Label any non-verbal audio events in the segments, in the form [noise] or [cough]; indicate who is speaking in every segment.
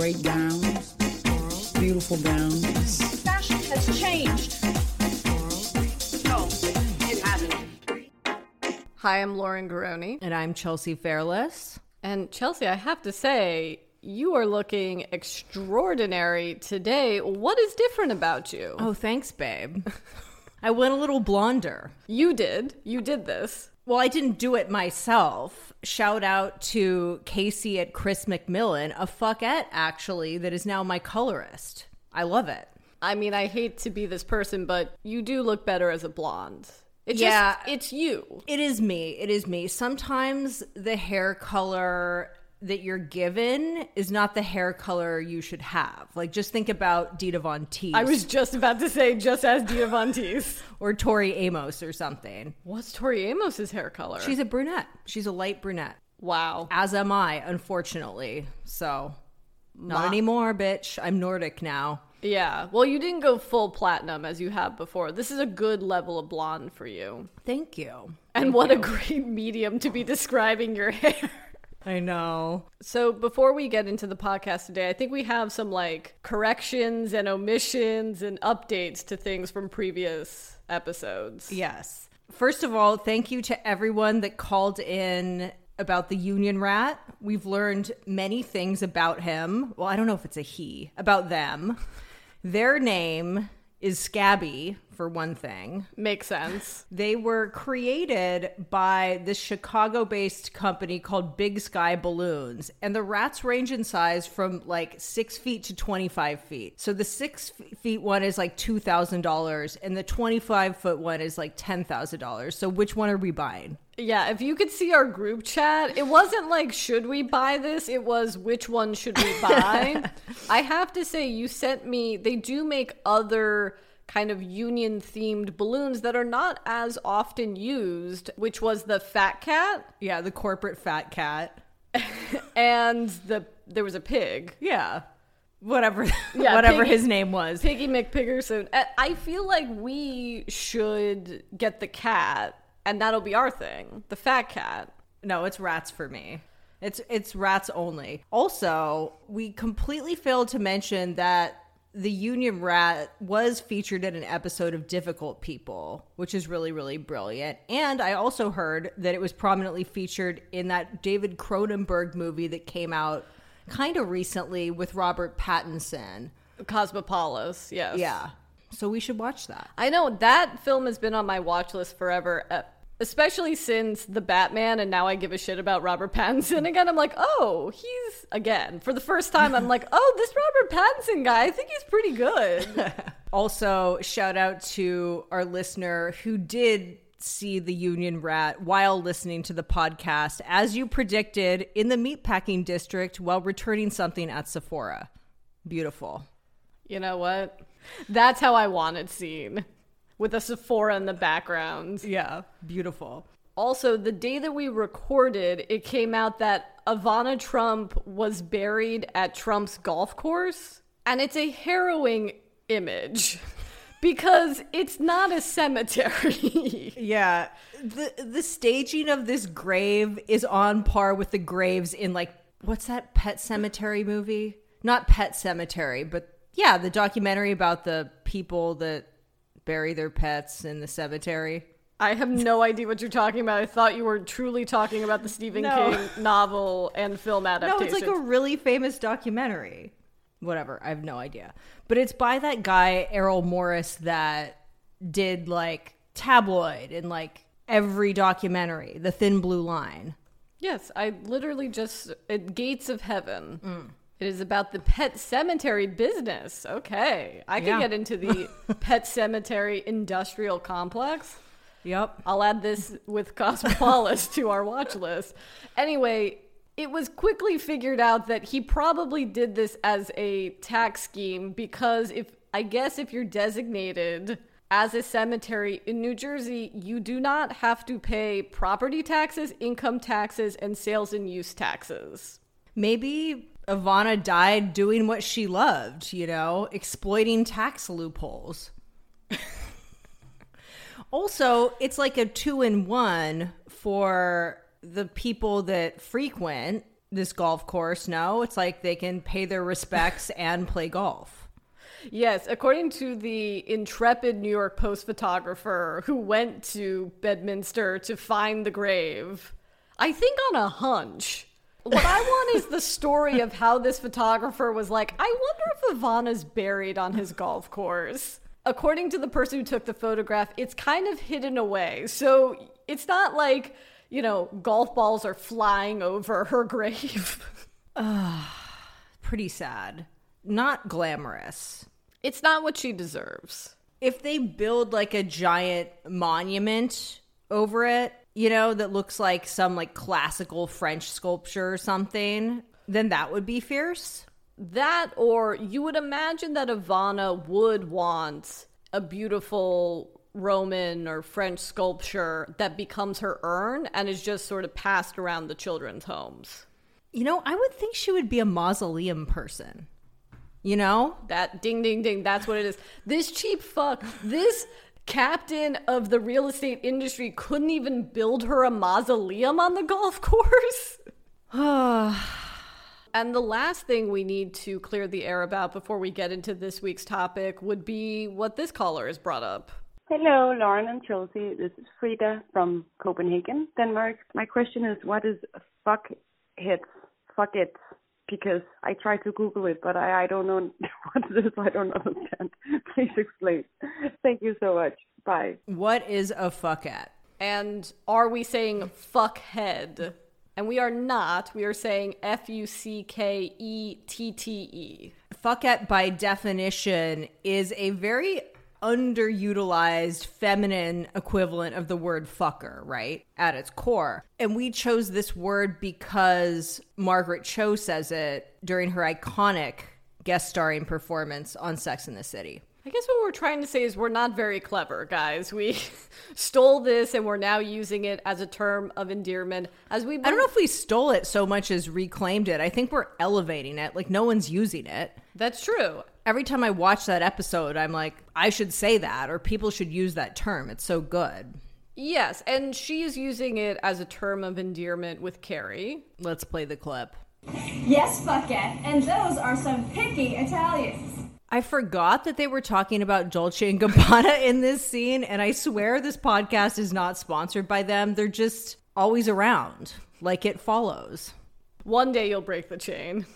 Speaker 1: great gowns, beautiful gowns.
Speaker 2: Fashion has changed. No, it hasn't.
Speaker 3: Hi, I'm Lauren Garoni.
Speaker 4: And I'm Chelsea Fairless.
Speaker 3: And Chelsea, I have to say, you are looking extraordinary today. What is different about you?
Speaker 4: Oh, thanks, babe. I went a little blonder.
Speaker 3: You did. You did this.
Speaker 4: Well, I didn't do it myself. Shout out to Casey at Chris McMillan, a fuckette actually, that is now my colorist. I love it.
Speaker 3: I mean, I hate to be this person, but you do look better as a blonde. It's
Speaker 4: Yeah.
Speaker 3: just, it's you.
Speaker 4: It is me. It is me. Sometimes the hair color that you're given is not the hair color you should have. Like, just think about Dita Von Teese
Speaker 3: I was just about to say, just as Dita Von Teese. [laughs]
Speaker 4: or Tori Amos or something.
Speaker 3: What's Tori Amos's hair color?
Speaker 4: She's a brunette. She's a light brunette.
Speaker 3: wow.
Speaker 4: As am I, unfortunately. So, not
Speaker 3: Ma-
Speaker 4: anymore, bitch. I'm Nordic now.
Speaker 3: Yeah. Well, you didn't go full platinum as you have before. This is a good level of blonde for you.
Speaker 4: Thank you.
Speaker 3: And what a great [laughs] medium to be describing your [laughs] hair.
Speaker 4: I know.
Speaker 3: So before we get into the podcast today, I think we have some like corrections and omissions and updates to things from previous episodes.
Speaker 4: Yes. First of all, thank you to everyone that called in about the union rat. We've learned many things about him. Well, I don't know if it's a he, about them. Their name is Scabby, for one thing.
Speaker 3: Makes sense.
Speaker 4: They were created by this Chicago based company called Big Sky Balloons. And the rats range in size from like six feet to 25 feet. So the six feet one is like $2,000, and the 25 foot one is like $10,000. So which one are we buying?
Speaker 3: Yeah, if you could see our group chat, it wasn't like should we buy this? It was which one should we [laughs] buy? I have to say you sent me they do make other kind of union themed balloons that are not as often used, which was the fat cat
Speaker 4: Yeah, the corporate fat cat. [laughs]
Speaker 3: and the there was a pig.
Speaker 4: Yeah. Whatever, [laughs]
Speaker 3: Yeah,
Speaker 4: whatever
Speaker 3: Piggy-
Speaker 4: his name was.
Speaker 3: Piggy McPiggerson. I feel like we should get the cat, and that'll be our thing. The fat cat.
Speaker 4: No, it's rats for me. It's it's rats only. Also, we completely failed to mention that the Union Rat was featured in an episode of Difficult People, which is really really brilliant. And I also heard that it was prominently featured in that David Cronenberg movie that came out kind of recently with Robert Pattinson.
Speaker 3: Cosmopolis, yes.
Speaker 4: Yeah. So we should watch that.
Speaker 3: I know that film has been on my watch list forever, uh, especially since The Batman, and now I give a shit about Robert [laughs] Pattinson again. I'm like, oh, he's, again, for the first time, I'm like, oh, this Robert Pattinson guy, I think he's pretty good. [laughs]
Speaker 4: Also, shout out to our listener who did see the Union Rat while listening to the podcast, as you predicted, in the meatpacking district while returning something at Sephora. Beautiful.
Speaker 3: you know what? That's how I want it seen, with a Sephora in the background.
Speaker 4: Yeah, beautiful.
Speaker 3: Also, the day that we recorded, it came out that Ivana Trump was buried at Trump's golf course. And it's a harrowing image [laughs] because it's not a cemetery. [laughs]
Speaker 4: Yeah, the the staging of this grave is on par with the graves in like what's that Pet Cemetery movie? Not Pet Cemetery, but yeah, the documentary about the people that bury their pets in the cemetery.
Speaker 3: I have no [laughs] idea what you're talking about. I thought you were truly talking about the Stephen
Speaker 4: No.
Speaker 3: King novel and film adaptation.
Speaker 4: No, it's like a really famous documentary. Whatever, I have no idea. But it's by that guy Errol Morris that did like tabloid and like every documentary, The Thin Blue Line.
Speaker 3: Yes, I literally just at Gates of Heaven.
Speaker 4: Mm.
Speaker 3: It is about the pet cemetery business. Okay, I can
Speaker 4: Yeah.
Speaker 3: get into the [laughs] pet cemetery industrial complex.
Speaker 4: Yep.
Speaker 3: I'll add this with Cosmopolis to our watch list. Anyway, it was quickly figured out that he probably did this as a tax scheme because if I guess if you're designated as a cemetery in New Jersey, you do not have to pay property taxes, income taxes, and sales and use taxes.
Speaker 4: Maybe Ivana died doing what she loved, you know, exploiting tax loopholes. [laughs] also, it's like a two in one for the people that frequent this golf course. No, it's like they can pay their respects [laughs] and play golf.
Speaker 3: Yes, according to the intrepid New York Post photographer who went to Bedminster to find the grave, I think on a hunch. What I want is the story of how this photographer was like, I wonder if Ivana's buried on his golf course. According to the person who took the photograph, it's kind of hidden away. So it's not like, you know, golf balls are flying over her grave. [sighs]
Speaker 4: Pretty sad. Not glamorous.
Speaker 3: It's not what she deserves.
Speaker 4: If they build like a giant monument over it, you know, that looks like some like classical French sculpture or something, then that would be fierce.
Speaker 3: That, or you would imagine that Ivana would want a beautiful Roman or French sculpture that becomes her urn and is just sort of passed around the children's homes.
Speaker 4: You know, I would think she would be a mausoleum person. You know?
Speaker 3: That ding, ding, ding, that's what it is. This cheap fuck, this captain of the real estate industry couldn't even build her a mausoleum on the golf [laughs] course. [sighs] And the last thing we need to clear the air about before we get into this week's topic would be what this caller has brought up.
Speaker 5: Hello, Lauren and Chelsea. This is Frida from Copenhagen, Denmark. My question is, what is fuck hits? Fuck it. Because I tried to Google it, but I, I don't know [laughs] what it is. I don't understand. [laughs] Please explain. Thank you so much. Bye.
Speaker 4: What is a fuck at?
Speaker 3: And are we saying fuckhead? And we are not. We are saying F U C K E T T E.
Speaker 4: Fuckette, by definition, is a very underutilized feminine equivalent of the word fucker, right? At its core. And we chose this word because Margaret Cho says it during her iconic guest starring performance on Sex in the City.
Speaker 3: I guess what we're trying to say is we're not very clever, guys. We [laughs] stole this and we're now using it as a term of endearment. As we,
Speaker 4: I don't know if we stole it so much as reclaimed it. I think we're elevating it. Like no one's using it.
Speaker 3: That's true.
Speaker 4: Every time I watch that episode, I'm like, I should say that, or people should use that term. It's so good.
Speaker 3: Yes, and she is using it as a term of endearment with Carrie.
Speaker 4: Let's play the clip.
Speaker 6: Yes, fuckette. And those are some picky Italians.
Speaker 4: I forgot that they were talking about Dolce and Gabbana in this scene, and I swear this podcast is not sponsored by them. They're just always around, like it follows.
Speaker 3: One day you'll break the chain.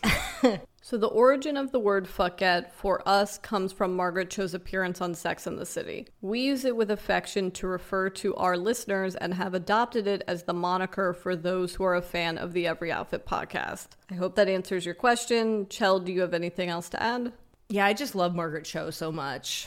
Speaker 3: [laughs] so the origin of the word fuckette for us comes from Margaret Cho's appearance on Sex and the City. We use it with affection to refer to our listeners and have adopted it as the moniker for those who are a fan of the Every Outfit podcast. I hope that answers your question. Chell, do you have anything else to add?
Speaker 4: Yeah, I just love Margaret Cho so much.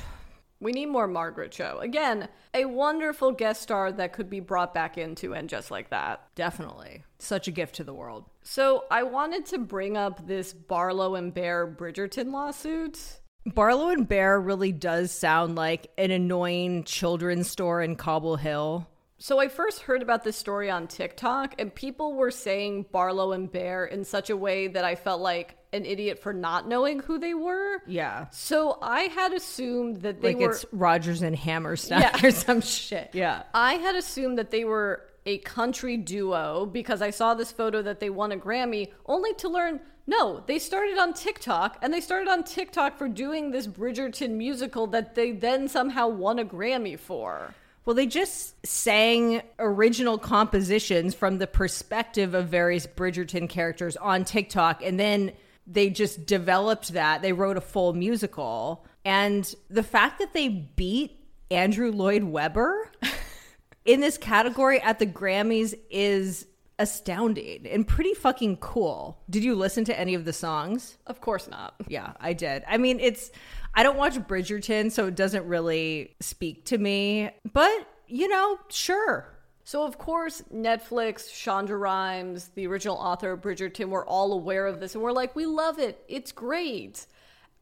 Speaker 3: We need more Margaret Cho. Again, a wonderful guest star that could be brought back into and just like that.
Speaker 4: Definitely. Such a gift to the world.
Speaker 3: So I wanted to bring up this Barlow and Bear Bridgerton lawsuit.
Speaker 4: Barlow and Bear really does sound like an annoying children's store in Cobble Hill.
Speaker 3: So I first heard about this story on TikTok, and people were saying Barlow and Bear in such a way that I felt like an idiot for not knowing who they were.
Speaker 4: Yeah.
Speaker 3: So I had assumed that they
Speaker 4: like
Speaker 3: were.
Speaker 4: it's Rodgers and Hammerstein
Speaker 3: Yeah.
Speaker 4: or [laughs] some shit. Yeah.
Speaker 3: I had assumed that they were a country duo because I saw this photo that they won a Grammy, only to learn no, they started on TikTok and they started on TikTok for doing this Bridgerton musical that they then somehow won a Grammy for.
Speaker 4: Well, they just sang original compositions from the perspective of various Bridgerton characters on TikTok, and then they just developed that. They wrote a full musical. And the fact that they beat Andrew Lloyd Webber [laughs] in this category at the Grammys is astounding and pretty fucking cool. Did you listen to any of the songs?
Speaker 3: Of course not.
Speaker 4: Yeah, I did. I mean, it's I don't watch Bridgerton, so it doesn't really speak to me. But, you know, sure.
Speaker 3: So, of course, Netflix, Shonda Rhimes, the original author Bridgerton, were all aware of this and we're like, we love it. It's great.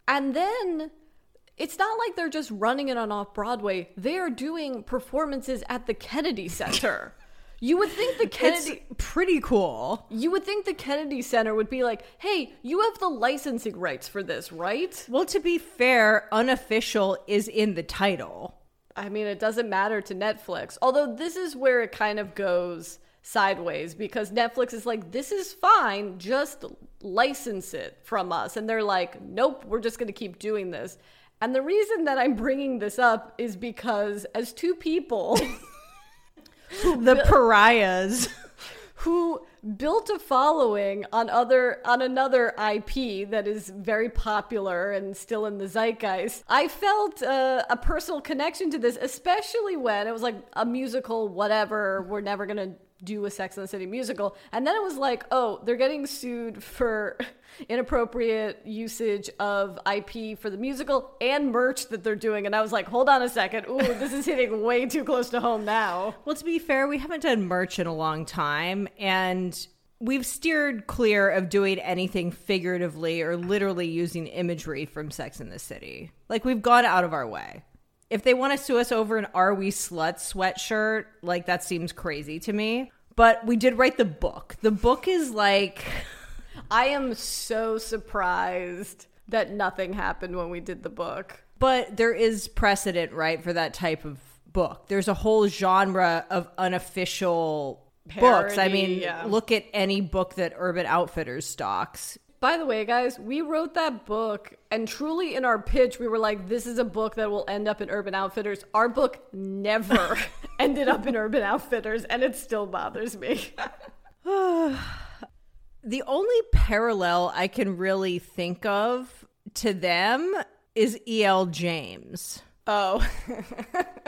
Speaker 3: And then it's not like they're just running it on off Broadway, they are doing performances at the Kennedy Center. [laughs] You would think the
Speaker 4: It's
Speaker 3: Kennedy
Speaker 4: pretty cool.
Speaker 3: you would think the Kennedy Center would be like, "Hey, you have the licensing rights for this, right?"
Speaker 4: Well, to be fair, unofficial is in the title.
Speaker 3: I mean, it doesn't matter to Netflix. Although this is where it kind of goes sideways because Netflix is like, this is fine, just license it from us. And they're like, nope, we're just going to keep doing this. And the reason that I'm bringing this up is because as two people [laughs]
Speaker 4: the pariahs. [laughs]
Speaker 3: who built a following on other on another IP that is very popular and still in the zeitgeist. I felt uh, a personal connection to this, especially when it was like a musical, whatever. We're never gonna do a Sex and the City musical, and then it was like, oh, they're getting sued for [laughs] inappropriate usage of IP for the musical and merch that they're doing, and I was like, hold on a second, ooh, [laughs] this is hitting way too close to home now.
Speaker 4: Well, to be fair, we haven't done merch in a long time, and we've steered clear of doing anything figuratively or literally using imagery from Sex in the City. Like, we've gone out of our way. If they want to sue us over an Are We Sluts sweatshirt, like, that seems crazy to me. But we did write the book. The book is like. [laughs]
Speaker 3: I am so surprised that nothing happened when we did the book.
Speaker 4: But there is precedent, right, for that type of book. There's a whole genre of unofficial books. I mean,
Speaker 3: yeah.
Speaker 4: look at any book that Urban Outfitters stocks.
Speaker 3: By the way, guys, we wrote that book, and truly in our pitch, we were like, this is a book that will end up in Urban Outfitters. Our book never [laughs] ended up in Urban Outfitters, and it still bothers me. [sighs]
Speaker 4: The only parallel I can really think of to them is E.L. James.
Speaker 3: Oh, [laughs]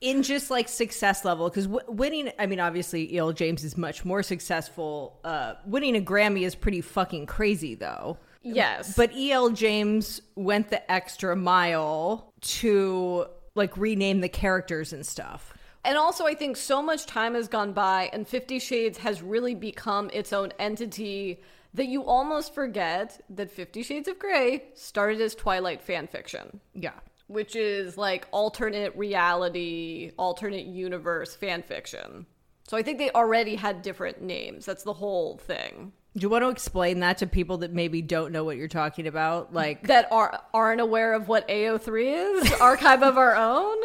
Speaker 4: in just like success level because w- winning i mean obviously el james is much more successful uh winning a grammy is pretty fucking crazy though
Speaker 3: yes.
Speaker 4: but el james went the extra mile to like rename the characters and stuff
Speaker 3: And also, I think so much time has gone by, and Fifty Shades has really become its own entity that you almost forget that Fifty Shades of Grey started as Twilight fan fiction.
Speaker 4: yeah
Speaker 3: which is like alternate reality, alternate universe fan fiction. So I think they already had different names. That's the whole thing.
Speaker 4: do you want to explain that to people that maybe don't know what you're talking about like
Speaker 3: That are aren't aware of what AO3 is, Archive of Our Own.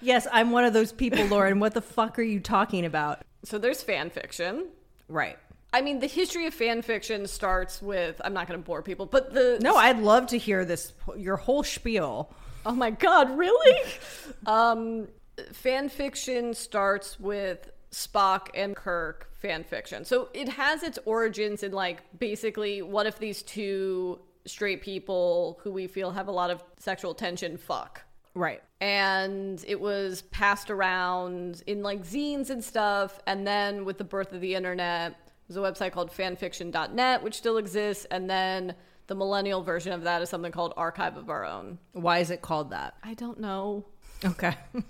Speaker 4: yes i'm one of those people lauren what the fuck are you talking about
Speaker 3: So there's fan fiction.
Speaker 4: right
Speaker 3: I mean, the history of fan fiction starts with I'm not going to bore people, but the
Speaker 4: no i'd love to hear this your whole spiel
Speaker 3: Oh my god, really? [laughs] um fan fiction starts with Spock and Kirk fan fiction. So it has its origins in like basically what if these two straight people who we feel have a lot of sexual tension fuck.
Speaker 4: right
Speaker 3: And it was passed around in like zines and stuff. And then with the birth of the internet, there's a website called fanfiction.net, which still exists. And then the millennial version of that is something called Archive of Our Own.
Speaker 4: why is it called that
Speaker 3: I don't know.
Speaker 4: okay [laughs]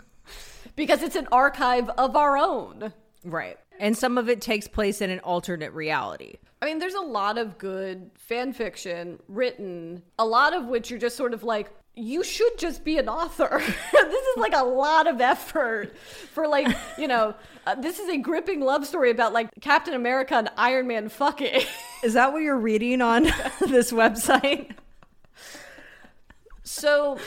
Speaker 3: Because it's an archive of our own.
Speaker 4: Right. And some of it takes place in an alternate reality.
Speaker 3: I mean, there's a lot of good fan fiction written, a lot of which you're just sort of like, you should just be an author. [laughs] this is like a lot of effort for like, you know, uh, this is a gripping love story about like Captain America and Iron Man fucking. [laughs]
Speaker 4: Is that what you're reading on [laughs] this website?
Speaker 3: So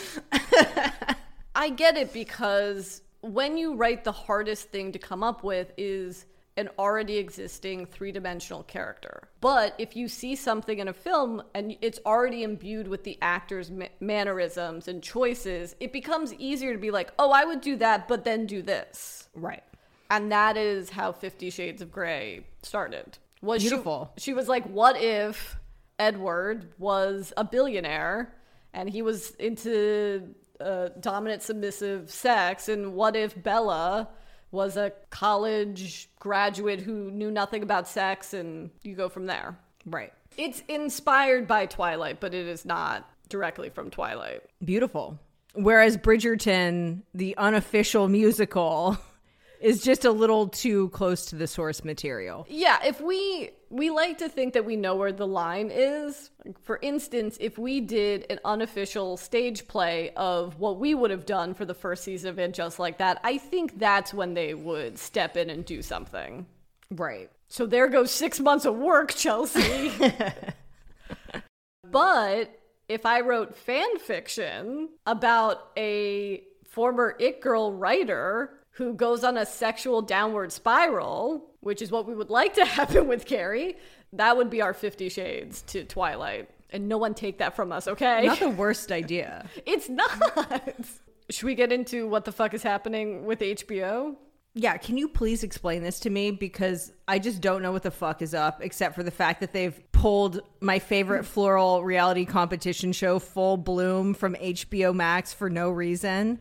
Speaker 3: I get it because when you write, the hardest thing to come up with is an already existing three dimensional character. But if you see something in a film and it's already imbued with the actor's ma- mannerisms and choices, it becomes easier to be like, oh, I would do that, but then do this.
Speaker 4: Right.
Speaker 3: And that is how Fifty Shades of Grey started. Was she-
Speaker 4: Beautiful.
Speaker 3: She, was like, what if Edward was a billionaire and he was into uh, dominant submissive sex? And what if Bella was a college graduate who knew nothing about sex? And you go from there.
Speaker 4: Right.
Speaker 3: It's inspired by Twilight, but it is not directly from Twilight.
Speaker 4: Beautiful. Whereas Bridgerton, the unofficial musical, [laughs] is just a little too close to the source material.
Speaker 3: Yeah, if we we like to think that we know where the line is. For instance, if we did an unofficial stage play of what we would have done for the first season of it just like that, I think that's when they would step in and do something.
Speaker 4: Right.
Speaker 3: So there goes 6 months of work, Chelsea. [laughs] but if I wrote fan fiction about a former it girl writer who goes on a sexual downward spiral, which is what we would like to [laughs] happen with Carrie. That would be our 50 shades to Twilight. And no one take that from us, okay?
Speaker 4: Not the worst idea. [laughs]
Speaker 3: It's not. [laughs] Should we get into what the fuck is happening with HBO?
Speaker 4: Yeah, can you please explain this to me? Because I just don't know what the fuck is up, except for the fact that they've pulled my favorite floral reality competition show, Full Bloom, from HBO Max for no reason.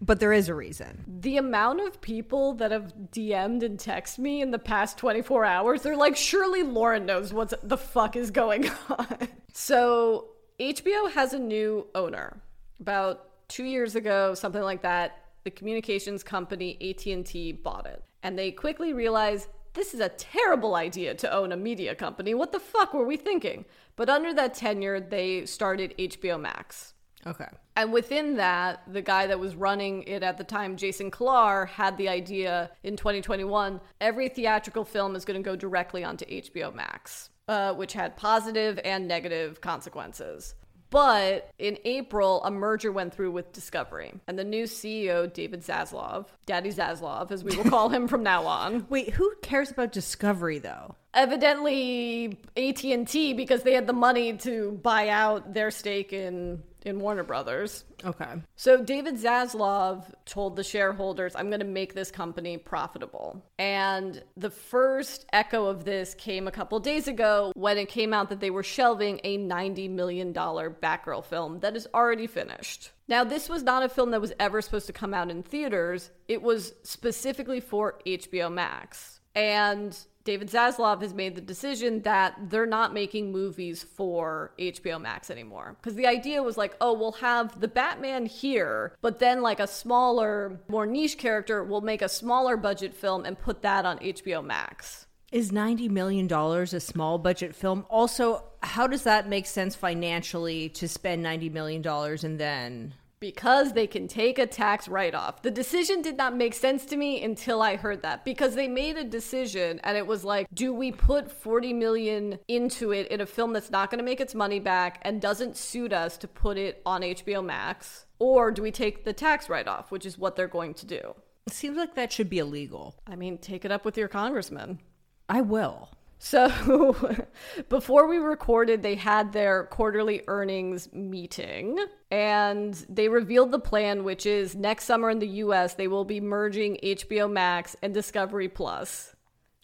Speaker 4: But there is a reason.
Speaker 3: The amount of people that have DM'd and texted me in the past 24 hours, they're like, surely Lauren knows what the fuck is going on. [laughs] So, HBO has a new owner. About two years ago, something like that, the communications company AT&T bought it. And they quickly realized this is a terrible idea to own a media company. What the fuck were we thinking? But under that tenure, they started HBO Max.
Speaker 4: Okay.
Speaker 3: And within that, the guy that was running it at the time, Jason Kilar, had the idea in 2021 every theatrical film is going to go directly onto HBO Max, uh, which had positive and negative consequences. But in April, a merger went through with Discovery, and the new CEO, David Zaslav, Daddy Zaslav, as we will call him from now on, [laughs]
Speaker 4: Wait, who cares about Discovery though?
Speaker 3: evidently AT&T because they had the money to buy out their stake in in Warner Brothers.
Speaker 4: Okay.
Speaker 3: So David Zaslav told the shareholders, I'm going to make this company profitable. And the first echo of this came a couple days ago when it came out that they were shelving a $90 million Batgirl film that is already finished. Now, this was not a film that was ever supposed to come out in theaters. It was specifically for HBO Max. And David Zaslav has made the decision that they're not making movies for HBO Max anymore. Because the idea was like, oh, we'll have the Batman here, but then like a smaller, more niche character will make a smaller budget film and put that on HBO Max.
Speaker 4: Is $90 million a small budget film? Also, how does that make sense financially to spend $90 million and then.
Speaker 3: Because they can take a tax write off. The decision did not make sense to me until I heard that because they made a decision and it was like, do we put 40 million into it in a film that's not going to make its money back and doesn't suit us to put it on HBO Max? Or do we take the tax write off, which is what they're going to do?
Speaker 4: It seems like that should be illegal.
Speaker 3: I mean, take it up with your congressman.
Speaker 4: I will.
Speaker 3: So, [laughs] before we recorded, they had their quarterly earnings meeting and they revealed the plan, which is next summer in the US, they will be merging HBO Max and Discovery Plus.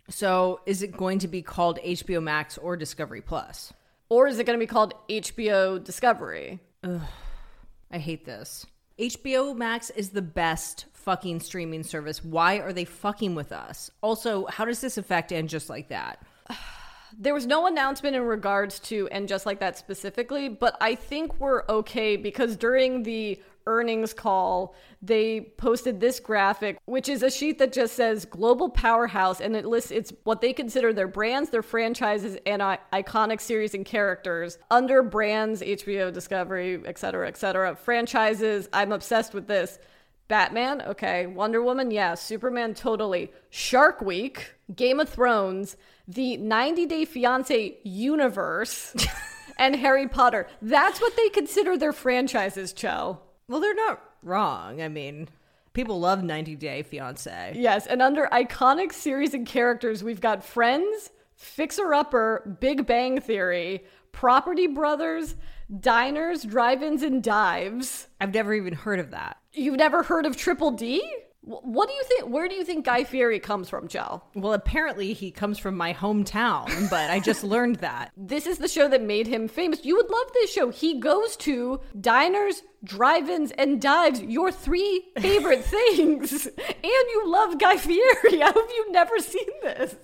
Speaker 4: So, is it going to be called HBO Max or Discovery Plus?
Speaker 3: Or is it going to be called HBO Discovery?
Speaker 4: I hate this. HBO Max is the best fucking streaming service. Why are they fucking with us? Also, how does this affect and just like that?
Speaker 3: There was no announcement in regards to and just like that specifically, but I think we're okay because during the earnings call, they posted this graphic, which is a sheet that just says global powerhouse and it lists it's what they consider their brands, their franchises, and I- iconic series and characters under brands, HBO, Discovery, etc., etc. Franchises, I'm obsessed with this. Batman, okay. Wonder Woman, yeah. Superman, totally. Shark Week, Game of Thrones, the 90 Day Fiance universe, [laughs] and Harry Potter. That's what they consider their franchises, Cho.
Speaker 4: Well, they're not wrong. I mean, people love 90 Day Fiance.
Speaker 3: Yes, and under iconic series and characters, we've got Friends, Fixer Upper, Big Bang Theory, Property Brothers, Diners, Drive Ins, and Dives.
Speaker 4: I've never even heard of that.
Speaker 3: You've never heard of Triple D? Wh- What do you think? Where do you think Guy Fieri comes from, Joe?
Speaker 4: Well, apparently he comes from my hometown, but I just learned that. [laughs]
Speaker 3: This is the show that made him famous. You would love this show. He goes to diners, drive-ins, and dives. Your three favorite [laughs] things, and you love Guy Fieri. How have you never seen this?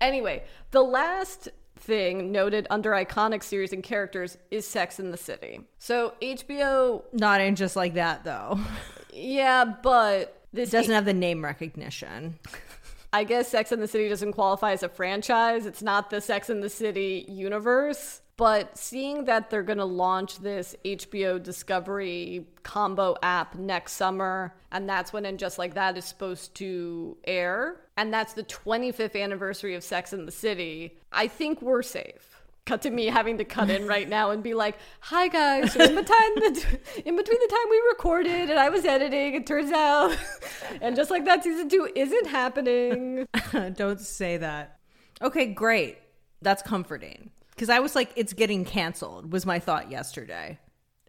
Speaker 3: Anyway, the last thing noted under iconic series and characters is Sex in the City. So HBO,
Speaker 4: Not in just like that, though. [laughs]
Speaker 3: yeah, but this
Speaker 4: Doesn't have the name recognition. [laughs]
Speaker 3: I guess Sex and the City doesn't qualify as a franchise. It's not the Sex and the City universe. But seeing that they're going to launch this HBO Discovery combo app next summer, and that's when And Just Like That is supposed to air, and that's the 25th anniversary of Sex and the City, I think we're safe. Cut to me having to cut in right now and be like, "Hi guys, so in between the in between the time we recorded and I was editing, it turns out, [laughs] and just like that, season two isn't happening." [laughs]
Speaker 4: Don't say that. Okay, great. That's comforting. Because I was like, it's getting canceled, was my thought yesterday.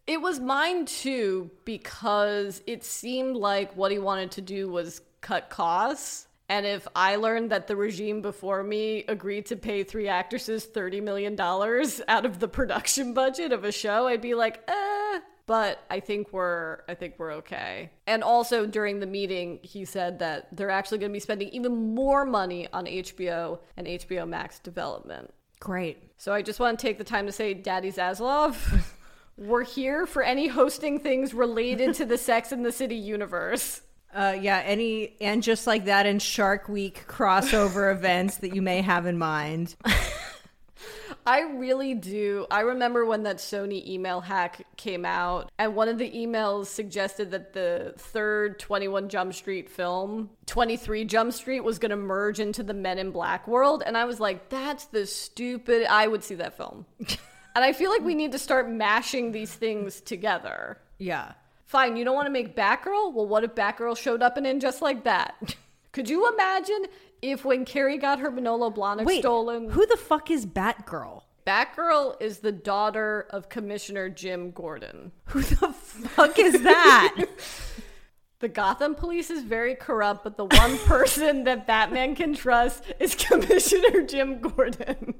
Speaker 3: It was mine too because it seemed like what he wanted to do was cut costs. And if I learned that the regime before me agreed to pay three actresses $30 million out of the production budget of a show, I'd be like, eh. But I think we're I think we're okay. And also during the meeting, he said that they're actually going to be spending even more money on HBO and HBO Max development.
Speaker 4: Great.
Speaker 3: So I just want to take the time to say, Daddy Zaslav, [laughs] we're here for any hosting things related to the Sex and the City universe.
Speaker 4: Uh, yeah, any and just like that in Shark Week crossover [laughs] events that you may have in mind.
Speaker 3: I really do. I remember when that Sony email hack came out, and one of the emails suggested that the third 21 Jump Street film, 23 Jump Street, was going to merge into the Men in Black world. And I was like, that's the stupid. I would see that film. [laughs] and I feel like we need to start mashing these things together.
Speaker 4: Yeah.
Speaker 3: Fine, you don't want to make Batgirl? Well, what if Batgirl showed up and in just like that? [laughs] Could you imagine if when Carrie got her Manolo Blahnik
Speaker 4: Wait,
Speaker 3: stolen?
Speaker 4: who the fuck is Batgirl?
Speaker 3: Batgirl is the daughter of Commissioner Jim Gordon.
Speaker 4: Who the fuck is that? [laughs]
Speaker 3: The Gotham police is very corrupt, but the one [laughs] person that Batman can trust is Commissioner Jim Gordon.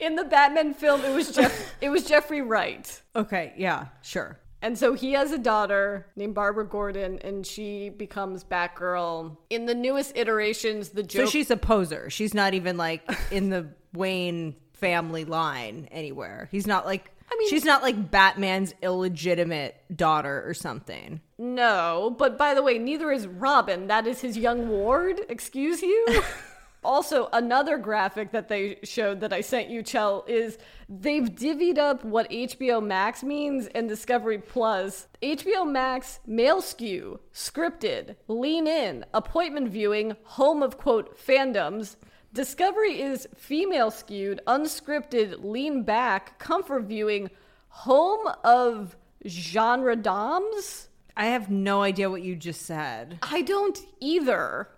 Speaker 3: In the Batman film, it was Jeff it was Jeffrey Wright.
Speaker 4: okay, yeah, sure.
Speaker 3: And so he has a daughter named Barbara Gordon, and she becomes Batgirl. In the newest iterations, the joke.
Speaker 4: So she's a poser. She's not even like in the Wayne family line anywhere. He's not like I
Speaker 3: mean-
Speaker 4: she's not like Batman's illegitimate daughter or something.
Speaker 3: no, but by the way, neither is Robin. That is his young ward. Excuse you. [laughs] also, another graphic that they showed that I sent you, Chell, is they've divvied up what HBO Max means and Discovery Plus. HBO Max, male skew, scripted, lean in, appointment viewing, home of quote fandoms. Discovery is female skewed, unscripted, lean back, comfort viewing, home of genre doms.
Speaker 4: I have no idea what you just said.
Speaker 3: I don't either.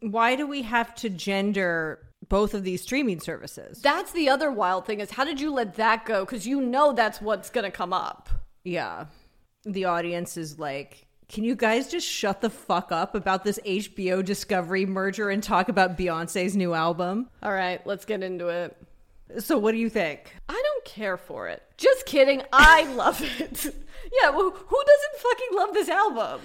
Speaker 4: Why do we have to gender both of these streaming services?
Speaker 3: That's the other wild thing is how did you let that go? Because you know that's what's gonna come up.
Speaker 4: Yeah. The audience is like, can you guys just shut the fuck up about this HBO Discovery merger and talk about Beyonce's new album?
Speaker 3: All right, let's get into it.
Speaker 4: So, what do you think?
Speaker 3: I don't care for it. Just kidding. I [laughs] love it. [laughs] yeah, well, who doesn't fucking love this album?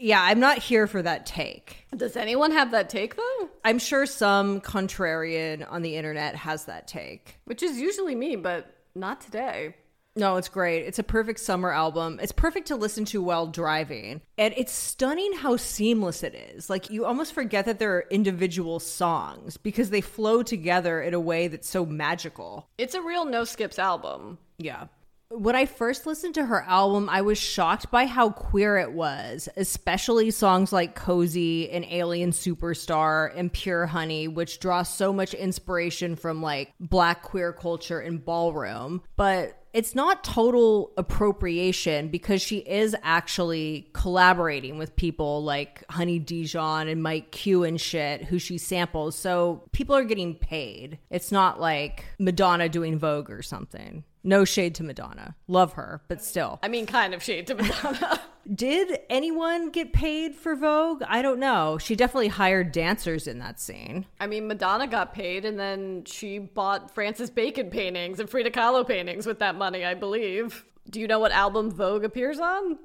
Speaker 4: Yeah, I'm not here for that take.
Speaker 3: Does anyone have that take though?
Speaker 4: I'm sure some contrarian on the internet has that take.
Speaker 3: Which is usually me, but not today.
Speaker 4: No, it's great. It's a perfect summer album. It's perfect to listen to while driving. And it's stunning how seamless it is. Like, you almost forget that there are individual songs because they flow together in a way that's so magical.
Speaker 3: It's a real no skips album.
Speaker 4: Yeah. When I first listened to her album, I was shocked by how queer it was, especially songs like Cozy and Alien Superstar and Pure Honey, which draw so much inspiration from like black queer culture and ballroom. But it's not total appropriation because she is actually collaborating with people like Honey Dijon and Mike Q and shit who she samples. So people are getting paid. It's not like Madonna doing Vogue or something. No shade to Madonna. Love her, but still.
Speaker 3: I mean, kind of shade to Madonna. [laughs]
Speaker 4: Did anyone get paid for Vogue? I don't know. She definitely hired dancers in that scene.
Speaker 3: I mean, Madonna got paid, and then she bought Francis Bacon paintings and Frida Kahlo paintings with that money, I believe. Do you know what album Vogue appears on?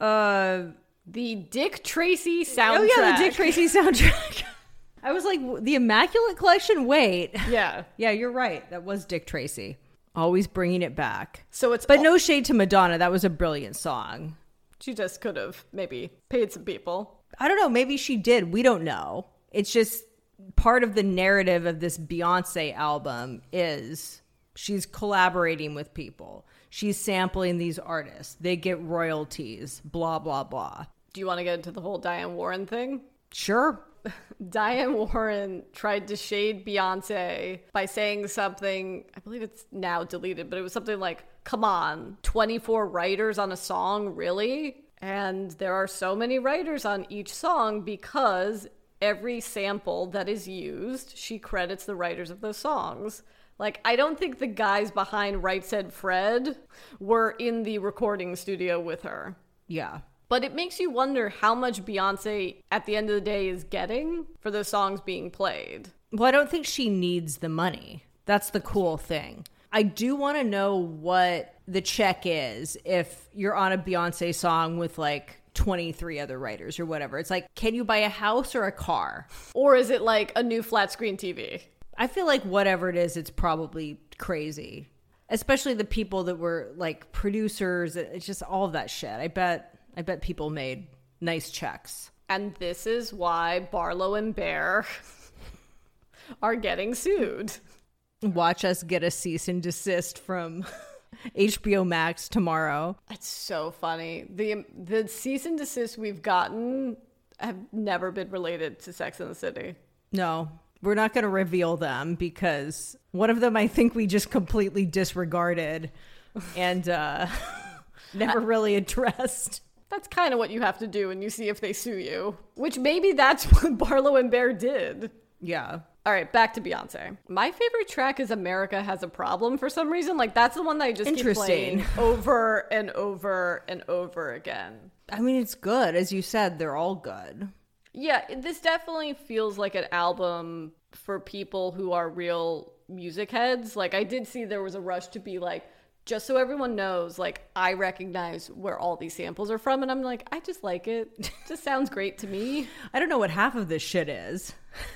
Speaker 4: Uh
Speaker 3: The Dick Tracy soundtrack.
Speaker 4: Oh yeah, the Dick Tracy soundtrack. [laughs] I was like, the Immaculate Collection. Wait,
Speaker 3: Yeah. [laughs]
Speaker 4: yeah, you're right. That was Dick Tracy. Always bringing it back.
Speaker 3: So it's
Speaker 4: But no shade to Madonna. That was a brilliant song.
Speaker 3: She just could have maybe paid some people.
Speaker 4: I don't know. Maybe she did. We don't know. It's just part of the narrative of this Beyonce album is she's collaborating with people. She's sampling these artists. They get royalties, blah, blah, blah.
Speaker 3: Do you want to get into the whole Diane Warren thing?
Speaker 4: Sure. [laughs]
Speaker 3: Diane Warren tried to shade Beyonce by saying something, I believe it's now deleted, but it was something like, come on, 24 writers on a song, really? And there are so many writers on each song because every sample that is used, she credits the writers of those songs. Like, I don't think the guys behind Right Said Fred were in the recording studio with her.
Speaker 4: Yeah.
Speaker 3: But it makes you wonder how much Beyonce, at the end of the day, is getting for those songs being played.
Speaker 4: Well, I don't think she needs the money. That's the cool thing. I do want to know what the check is if you're on a Beyonce song with like 23 other writers or whatever. It's like, can you buy a house or a car?
Speaker 3: Or is it like a new flat screen TV?
Speaker 4: I feel like whatever it is, it's probably crazy. Especially the people that were like producers, it's just all of that shit. I bet I bet people made nice checks.
Speaker 3: And this is why Barlow and Bear [laughs] are getting sued.
Speaker 4: Watch us get a cease and desist from [laughs] HBO Max tomorrow.
Speaker 3: It's so funny. The the cease and desist we've gotten have never been related to Sex and the City.
Speaker 4: No, we're not going to reveal them because one of them I think we just completely disregarded and uh, [laughs] never really addressed.
Speaker 3: That's kind of what you have to do when you see if they sue you. Which maybe that's [laughs] what Barlow and Bear did.
Speaker 4: Yeah.
Speaker 3: All right, back to Beyonce. My favorite track is America Has a Problem for some reason. Like, that's the one that I just keep playing over and over and over again.
Speaker 4: I mean, it's good. As you said, they're all good.
Speaker 3: Yeah, this definitely feels like an album for people who are real music heads. Like, I did see there was a rush to be like, just so everyone knows, like, I recognize where all these samples are from. And I'm like, I just like it. It [laughs] just sounds great to me.
Speaker 4: I don't know what half of this shit is.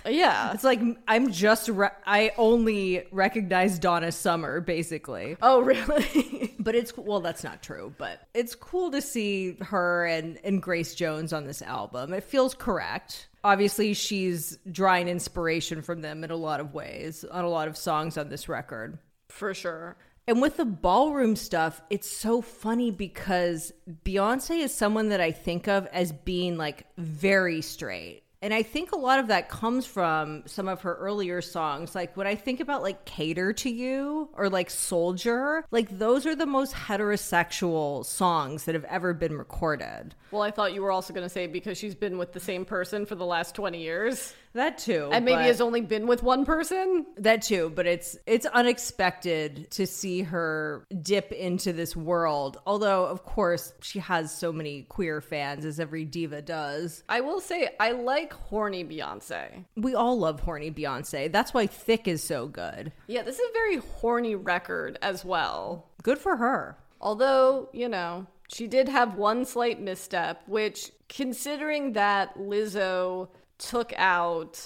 Speaker 3: Yeah.
Speaker 4: It's like I'm just re- I only recognize Donna Summer basically.
Speaker 3: Oh, really? [laughs]
Speaker 4: But it's well that's not true, but it's cool to see her and and Grace Jones on this album. It feels correct. Obviously she's drawing inspiration from them in a lot of ways on a lot of songs on this record.
Speaker 3: for sure.
Speaker 4: And with the ballroom stuff, it's so funny because Beyonce is someone that I think of as being like very straight. And I think a lot of that comes from some of her earlier songs. Like when I think about like Cater to You or like Soldier, like those are the most heterosexual songs that have ever been recorded.
Speaker 3: Well, I thought you were also going to say because she's been with the same person for the last 20 years
Speaker 4: That too.
Speaker 3: and maybe has only been with one person.
Speaker 4: That too, but it's it's unexpected to see her dip into this world. Although, of course, she has so many queer fans, as every diva does.
Speaker 3: I will say, I like horny Beyonce.
Speaker 4: We all love horny Beyonce. That's why Thique is so good.
Speaker 3: Yeah, this is a very horny record as well.
Speaker 4: Good for her.
Speaker 3: Although, you know, she did have one slight misstep, which, considering that Lizzo took out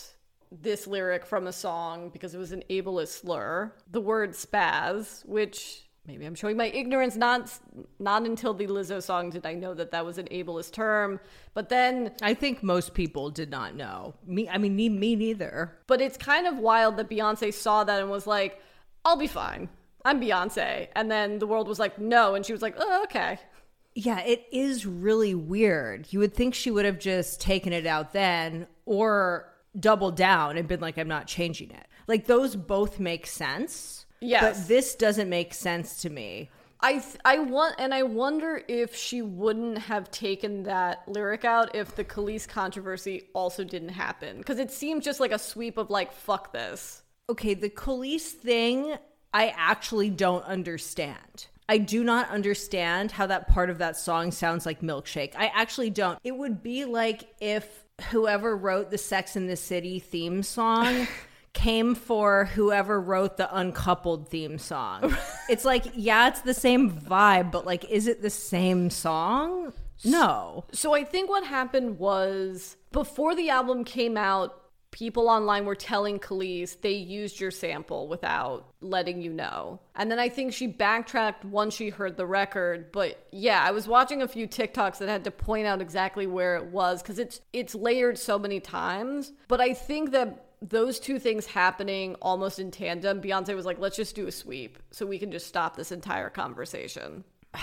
Speaker 3: this lyric from a song because it was an ableist slur, the word spaz, which maybe I'm showing my ignorance. Not not until the Lizzo song did I know that that was an ableist term. But then
Speaker 4: I think most people did not know. Me, I mean, me, me neither.
Speaker 3: But it's kind of wild that Beyonce saw that and was like, I'll be fine. I'm Beyonce. And then the world was like, no. And she was like, oh, okay.
Speaker 4: Yeah, it is really weird. You would think she would have just taken it out then or doubled down and been like, I'm not changing it. Like, those both make sense.
Speaker 3: Yes.
Speaker 4: But this doesn't make sense to me.
Speaker 3: I th- I want and I wonder if she wouldn't have taken that lyric out if the Kelis controversy also didn't happen because it seemed just like a sweep of like fuck this.
Speaker 4: Okay, the Kelis thing, I actually don't understand. I do not understand how that part of that song sounds like milkshake. I actually don't. It would be like if whoever wrote the Sex in the City theme song [laughs] came for whoever wrote the uncoupled theme song. [laughs] it's like, yeah, it's the same vibe, but like, is it the same song? No.
Speaker 3: So I think what happened was before the album came out, people online were telling Kelis they used your sample without letting you know. And then I think she backtracked once she heard the record. But yeah, I was watching a few TikToks that had to point out exactly where it was because it's it's layered so many times. But I think that those two things happening almost in tandem, Beyonce was like, let's just do a sweep so we can just stop this entire conversation. [sighs]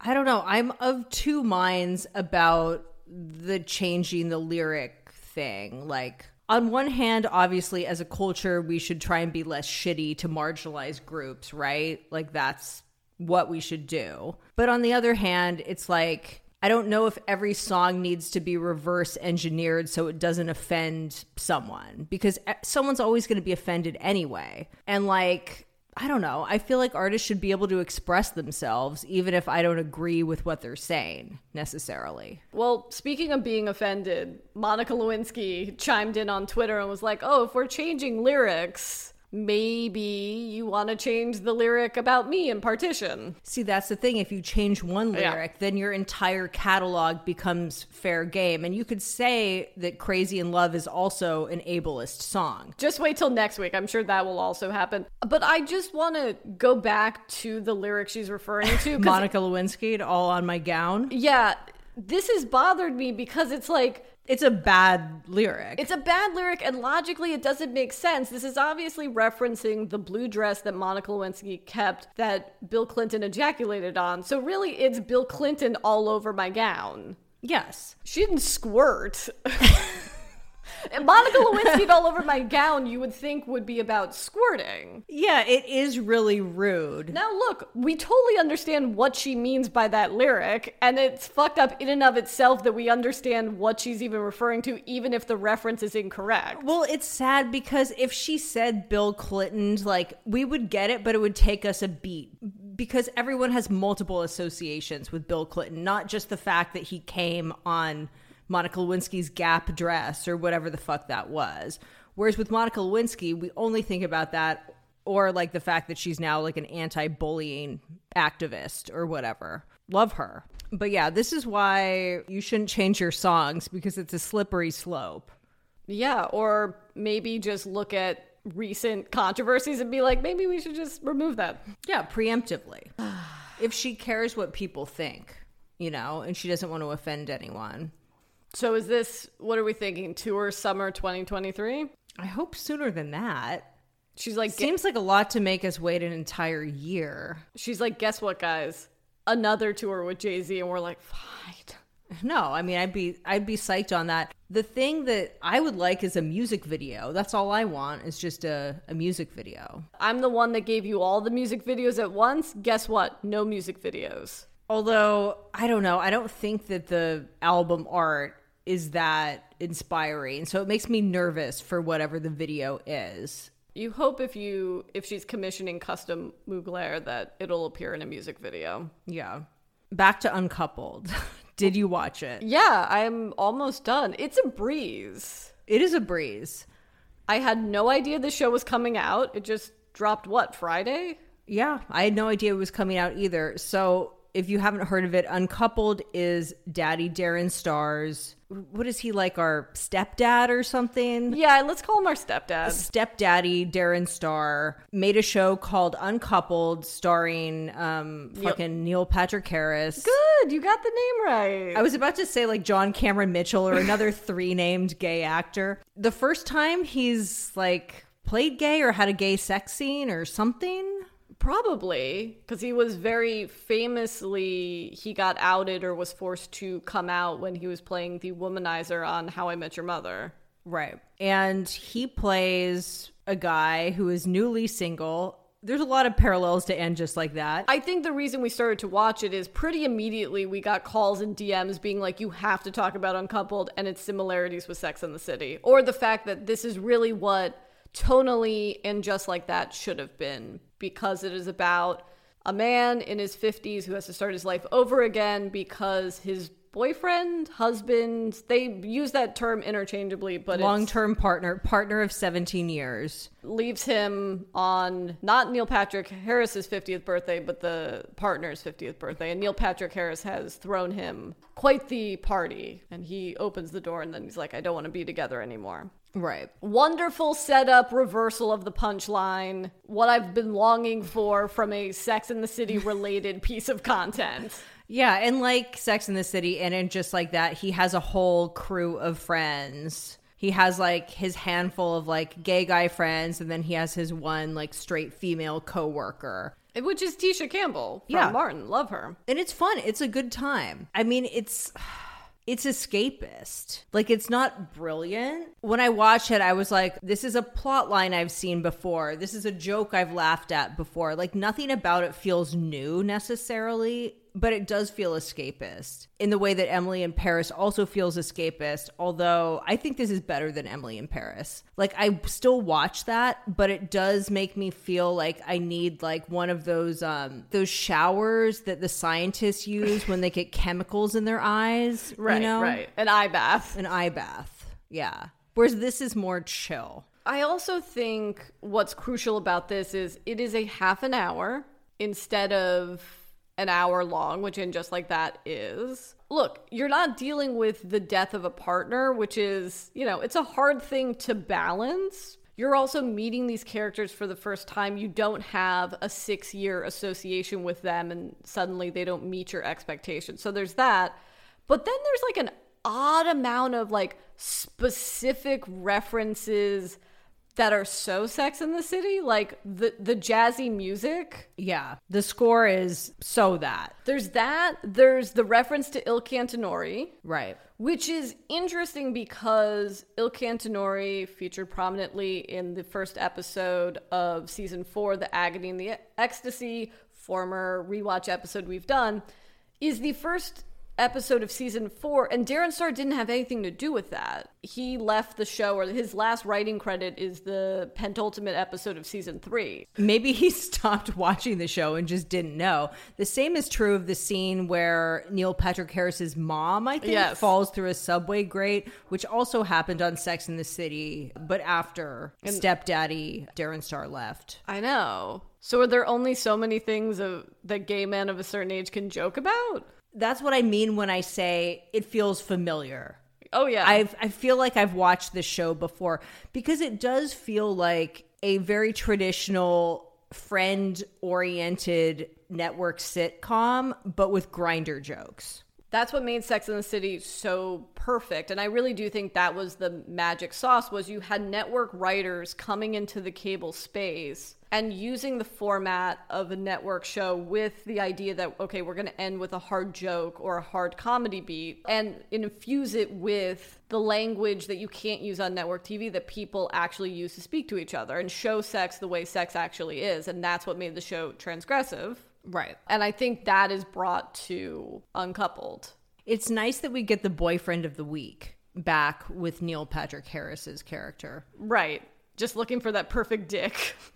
Speaker 4: I don't know. I'm of two minds about the changing the lyric thing. Like, on one hand, obviously, as a culture, we should try and be less shitty to marginalized groups, right? Like, that's what we should do. But on the other hand, it's like, I don't know if every song needs to be reverse engineered so it doesn't offend someone because someone's always going to be offended anyway. And like, I don't know. I feel like artists should be able to express themselves even if I don't agree with what they're saying necessarily.
Speaker 3: Well, speaking of being offended, Monica Lewinsky chimed in on Twitter and was like, "Oh, if we're changing lyrics, maybe you want to change the lyric about me in partition."
Speaker 4: See, that's the thing. If you change one
Speaker 3: Yeah.
Speaker 4: lyric, then your entire catalog becomes fair game. And you could say that Crazy in Love is also an ableist song.
Speaker 3: Just wait till next week. I'm sure that will also happen. But I just want to go back to the lyric she's referring to [laughs]
Speaker 4: Monica Lewinsky, all on my gown.
Speaker 3: Yeah, this has bothered me because it's like
Speaker 4: It's a bad lyric.
Speaker 3: It's a bad lyric, and logically, it doesn't make sense. This is obviously referencing the blue dress that Monica Lewinsky kept that Bill Clinton ejaculated on. So, really, it's Bill Clinton all over my gown.
Speaker 4: yes.
Speaker 3: She didn't squirt. [laughs] and Monica Lewinsky all over my gown, you would think would be about squirting.
Speaker 4: Yeah, it is really rude.
Speaker 3: Now, look, we totally understand what she means by that lyric, and it's fucked up in and of itself that we understand what she's even referring to, even if the reference is incorrect.
Speaker 4: Well, it's sad because if she said Bill Clinton's, like we would get it, but it would take us a beat because everyone has multiple associations with Bill Clinton, not just the fact that he came on Monica Lewinsky's Gap dress or whatever the fuck that was. Whereas with Monica Lewinsky, we only think about that or like the fact that she's now like an anti-bullying activist or whatever. Love her. But yeah, this is why you shouldn't change your songs because it's a slippery slope.
Speaker 3: Yeah, or maybe just look at recent controversies and be like, maybe we should just remove that.
Speaker 4: Yeah, preemptively. [sighs] if she cares what people think, you know, and she doesn't want to offend anyone.
Speaker 3: So is this what are we thinking? Tour summer 2023?
Speaker 4: I hope sooner than that.
Speaker 3: She's like,
Speaker 4: Seems like a lot to make us wait an entire year.
Speaker 3: she's like, guess what, guys? Another tour with Jay Z, and we're like, fine.
Speaker 4: No, I mean I'd be I'd be psyched on that. The thing that I would like is a music video. That's all I want is just a, a music video.
Speaker 3: I'm the one that gave you all the music videos at once. Guess what? No music videos.
Speaker 4: Although I don't know, I don't think that the album art is that inspiring. So it makes me nervous for whatever the video is.
Speaker 3: You hope if you if she's commissioning custom Mugler that it'll appear in a music video.
Speaker 4: Yeah. Back to Uncoupled. [laughs] Did you watch it?
Speaker 3: Yeah, I'm almost done. It's a breeze.
Speaker 4: It is a breeze.
Speaker 3: I had no idea the show was coming out. It just dropped what, Friday?
Speaker 4: Yeah, I had no idea it was coming out either. So if you haven't heard of it, Uncoupled is Daddy Darren Star's. What is he like, our stepdad or something?
Speaker 3: Yeah, let's call him our stepdad.
Speaker 4: Stepdaddy Darren Star made a show called Uncoupled, starring um, fucking Neil Patrick Harris.
Speaker 3: Good, you got the name right.
Speaker 4: I was about to say like John Cameron Mitchell or another [laughs] three named gay actor. The first time he's like played gay or had a gay sex scene or something.
Speaker 3: Probably because he was very famously he got outed or was forced to come out when he was playing the womanizer on How I Met Your Mother.
Speaker 4: Right. And he plays a guy who is newly single. There's a lot of parallels to And Just Like That.
Speaker 3: I think the reason we started to watch it is pretty immediately we got calls and DMs being like, you have to talk about Uncoupled and its similarities with Sex and the City. Or the fact that this is really what tonally and just like that should have been because it is about a man in his 50s who has to start his life over again because his boyfriend, husband, they use that term interchangeably, but
Speaker 4: Long term partner, partner of 17 years.
Speaker 3: leaves him on not Neil Patrick Harris's 50th birthday, but the partner's 50th birthday. And Neil Patrick Harris has thrown him quite the party. And he opens the door and then he's like, I don't want to be together anymore.
Speaker 4: Right.
Speaker 3: Wonderful setup, reversal of the punchline. What I've been longing for from a Sex in the City related [laughs] piece of content.
Speaker 4: Yeah, and like Sex in the City, and in just like that, he has a whole crew of friends. He has like his handful of like gay guy friends, and then he has his one like straight female coworker.
Speaker 3: Which is Tisha Campbell from
Speaker 4: Yeah.
Speaker 3: Martin. Love her.
Speaker 4: And it's fun. It's a good time. I mean, it's [sighs] it's escapist. Like it's not brilliant. When I watched it, I was like, this is a plot line I've seen before. This is a joke I've laughed at before. Like nothing about it feels new necessarily, but it does feel escapist in the way that Emily in Paris also feels escapist, although I think this is better than Emily in Paris. Like I still watch that, but it does make me feel like I need like one of those um those showers that the scientists use when they get chemicals in their eyes,
Speaker 3: Right,
Speaker 4: you know?
Speaker 3: right. An eye bath.
Speaker 4: An eye bath. Yeah. Whereas this is more chill.
Speaker 3: I also think what's crucial about this is it is a half an hour instead of an hour long, which And Just Like That is. Look, you're not dealing with the death of a partner, which is, you know, it's a hard thing to balance. You're also meeting these characters for the first time. You don't have a six year association with them, and suddenly they don't meet your expectations. So there's that. But then there's like an odd amount of like specific references that are so sex in the city like the the jazzy music
Speaker 4: Yeah. The score is so that.
Speaker 3: there's that there's the reference to Il Cantinori
Speaker 4: Right.
Speaker 3: which is interesting because Il Cantinori featured prominently in the first episode of season 4 the agony and the ecstasy former rewatch episode we've done is the first episode of season four, and Darren Star didn't have anything to do with that. He left the show, or his last writing credit is the penultimate episode of season three.
Speaker 4: Maybe he [laughs] stopped watching the show and just didn't know. The same is true of the scene where Neil Patrick Harris's mom, I think,
Speaker 3: Yes.
Speaker 4: falls through a subway grate, which also happened on Sex in the City, but after stepdaddy Darren Star left.
Speaker 3: I know. So are there only so many things of, that gay men of a certain age can joke about?
Speaker 4: That's what I mean when I say it feels familiar.
Speaker 3: Oh yeah,
Speaker 4: I I feel like I've watched this show before because it does feel like a very traditional friend oriented network sitcom but with Grindr jokes.
Speaker 3: That's what made Sex in the City so perfect. And I really do think that was the magic sauce was you had network writers coming into the cable space and using the format of a network show with the idea that okay, we're going to end with a hard joke or a hard comedy beat and infuse it with the language that you can't use on network TV that people actually use to speak to each other and show sex the way sex actually is. And that's what made the show transgressive.
Speaker 4: Right.
Speaker 3: And I think that is brought to Uncoupled.
Speaker 4: It's nice that we get the boyfriend of the week back with Neil Patrick Harris's character.
Speaker 3: Right. Just looking for that perfect dick. [laughs]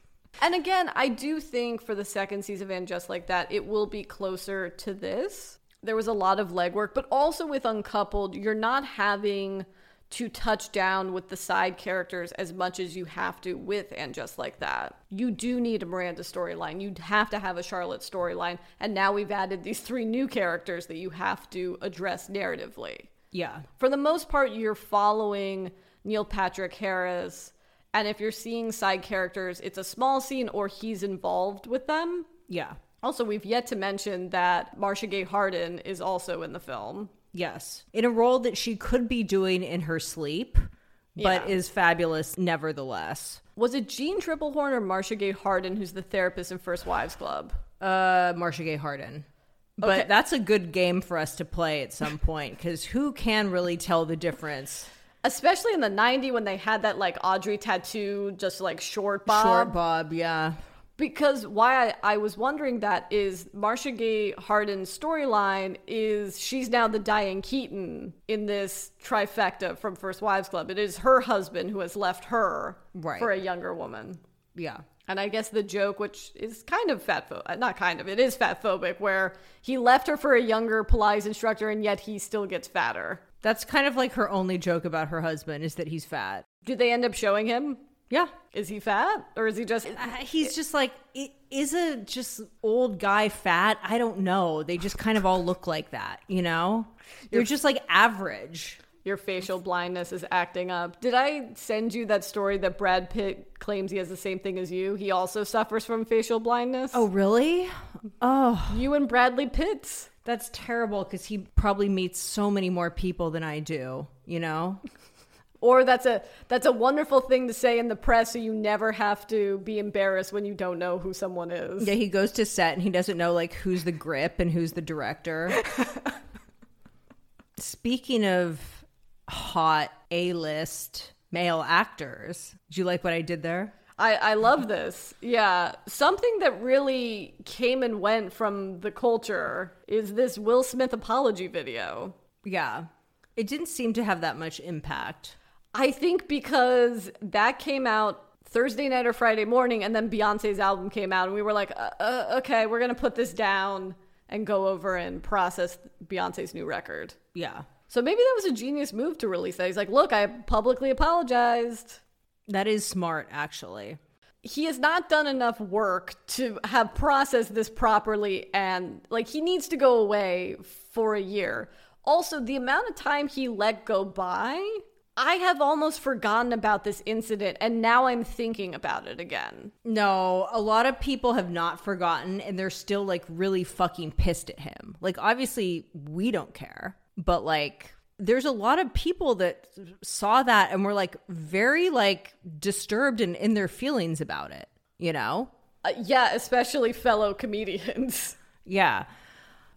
Speaker 3: And again, I do think for the second season of And Just Like That, it will be closer to this. There was a lot of legwork, but also with Uncoupled, you're not having to touch down with the side characters as much as you have to with And Just Like That. You do need a Miranda storyline. You have to have a Charlotte storyline. And now we've added these three new characters that you have to address narratively
Speaker 4: Yeah.
Speaker 3: for the most part, you're following Neil Patrick Harris. And if you're seeing side characters, it's a small scene or he's involved with them.
Speaker 4: Yeah.
Speaker 3: Also, we've yet to mention that Marcia Gay Harden is also in the film.
Speaker 4: Yes. In a role that she could be doing in her sleep, but
Speaker 3: Yeah.
Speaker 4: is fabulous nevertheless.
Speaker 3: Was it Jeanne Tripplehorn or Marcia Gay Harden who's the therapist in First Wives Club?
Speaker 4: Uh, Marcia Gay Harden. But
Speaker 3: Okay.
Speaker 4: that's a good game for us to play at some [laughs] point because who can really tell the difference?
Speaker 3: Especially in the 90s when they had that like Audrey Tautou, just like short bob.
Speaker 4: Short Bob, yeah.
Speaker 3: Because why I, I was wondering that is Marcia Gay Harden's storyline is she's now the Diane Keaton in this trifecta from First Wives Club. It is her husband who has left her
Speaker 4: Right.
Speaker 3: for a younger woman.
Speaker 4: Yeah.
Speaker 3: And I guess the joke, which is kind of fat phobic, uh, not kind of, it is fat phobic, where he left her for a younger Pilates instructor and yet he still gets fatter.
Speaker 4: That's kind of like her only joke about her husband is that he's fat.
Speaker 3: Do they end up showing him?
Speaker 4: Yeah.
Speaker 3: Is he fat? Or is he just.
Speaker 4: Uh, he's just like, is a just old guy fat? I don't know. They just kind of all look like that, you know? They're just like average.
Speaker 3: your facial blindness is acting up. Did I send you that story that Brad Pitt claims he has the same thing as you? He also suffers from facial blindness.
Speaker 4: Oh, really? Oh,
Speaker 3: you and Bradley Pitts.
Speaker 4: that's terrible because he probably meets so many more people than I do, you know?
Speaker 3: Or that's a that's a wonderful thing to say in the press so you never have to be embarrassed when you don't know who someone is.
Speaker 4: Yeah, he goes to set and he doesn't know like who's the grip and who's the director. [laughs] speaking of hot A list male actors, do you like what I did there?
Speaker 3: I, I love this. Yeah. Something that really came and went from the culture is this Will Smith apology video.
Speaker 4: Yeah. It didn't seem to have that much impact.
Speaker 3: I think because that came out Thursday night or Friday morning, and then Beyonce's album came out, and we were like, uh, uh, okay, we're going to put this down and go over and process Beyonce's new record.
Speaker 4: Yeah.
Speaker 3: So maybe that was a genius move to release that. He's like, look, I publicly apologized.
Speaker 4: That is smart, actually.
Speaker 3: He has not done enough work to have processed this properly, and like he needs to go away for a year. Also, the amount of time he let go by, I have almost forgotten about this incident, and now I'm thinking about it again.
Speaker 4: No, a lot of people have not forgotten and they're still like really fucking pissed at him. Like, obviously, we don't care, but like, there's a lot of people that saw that and were like very like disturbed and in their feelings about it, you know?
Speaker 3: Uh, yeah, especially fellow comedians.
Speaker 4: Yeah.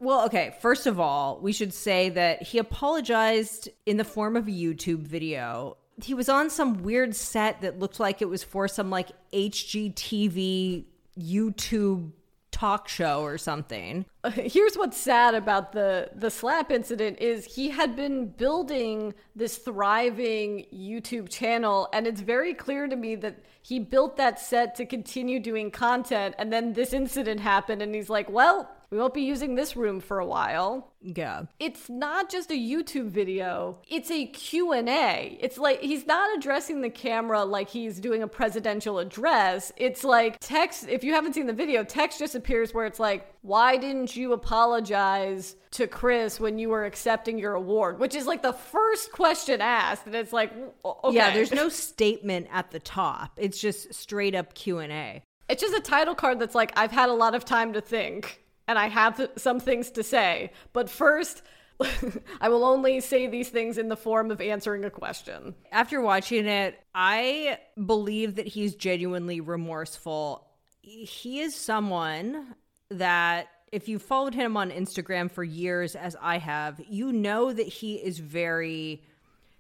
Speaker 4: Well, okay, first of all, we should say that he apologized in the form of a YouTube video. He was on some weird set that looked like it was for some like HGTV YouTube talk show or something. [laughs]
Speaker 3: Here's what's sad about the the slap incident is he had been building this thriving YouTube channel and it's very clear to me that he built that set to continue doing content and then this incident happened and he's like, "Well, we won't be using this room for a while."
Speaker 4: Yeah.
Speaker 3: It's not just a YouTube video. It's a Q&A. It's like he's not addressing the camera like he's doing a presidential address. It's like text if you haven't seen the video, text just appears where it's like, "Why didn't you apologize to Chris when you were accepting your award?" Which is like the first question asked and it's like, okay.
Speaker 4: Yeah, there's no [laughs] statement at the top. It's just straight up Q&A.
Speaker 3: It's just a title card that's like, I've had a lot of time to think and I have some things to say. But first, [laughs] I will only say these things in the form of answering a question.
Speaker 4: After watching it, I believe that he's genuinely remorseful. He is someone that if you followed him on Instagram for years as I have, you know that he is very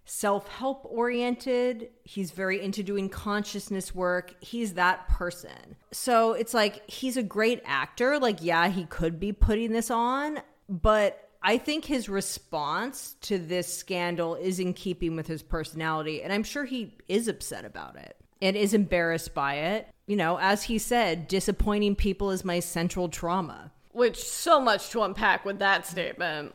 Speaker 4: self help oriented. He's very into doing consciousness work. He's that person. So it's like he's a great actor. Like, yeah, he could be putting this on, but I think his response to this scandal is in keeping with his personality. And I'm sure he is upset about it and is embarrassed by it. You know, as he said, disappointing people is my central trauma.
Speaker 3: Which so much to unpack with that statement.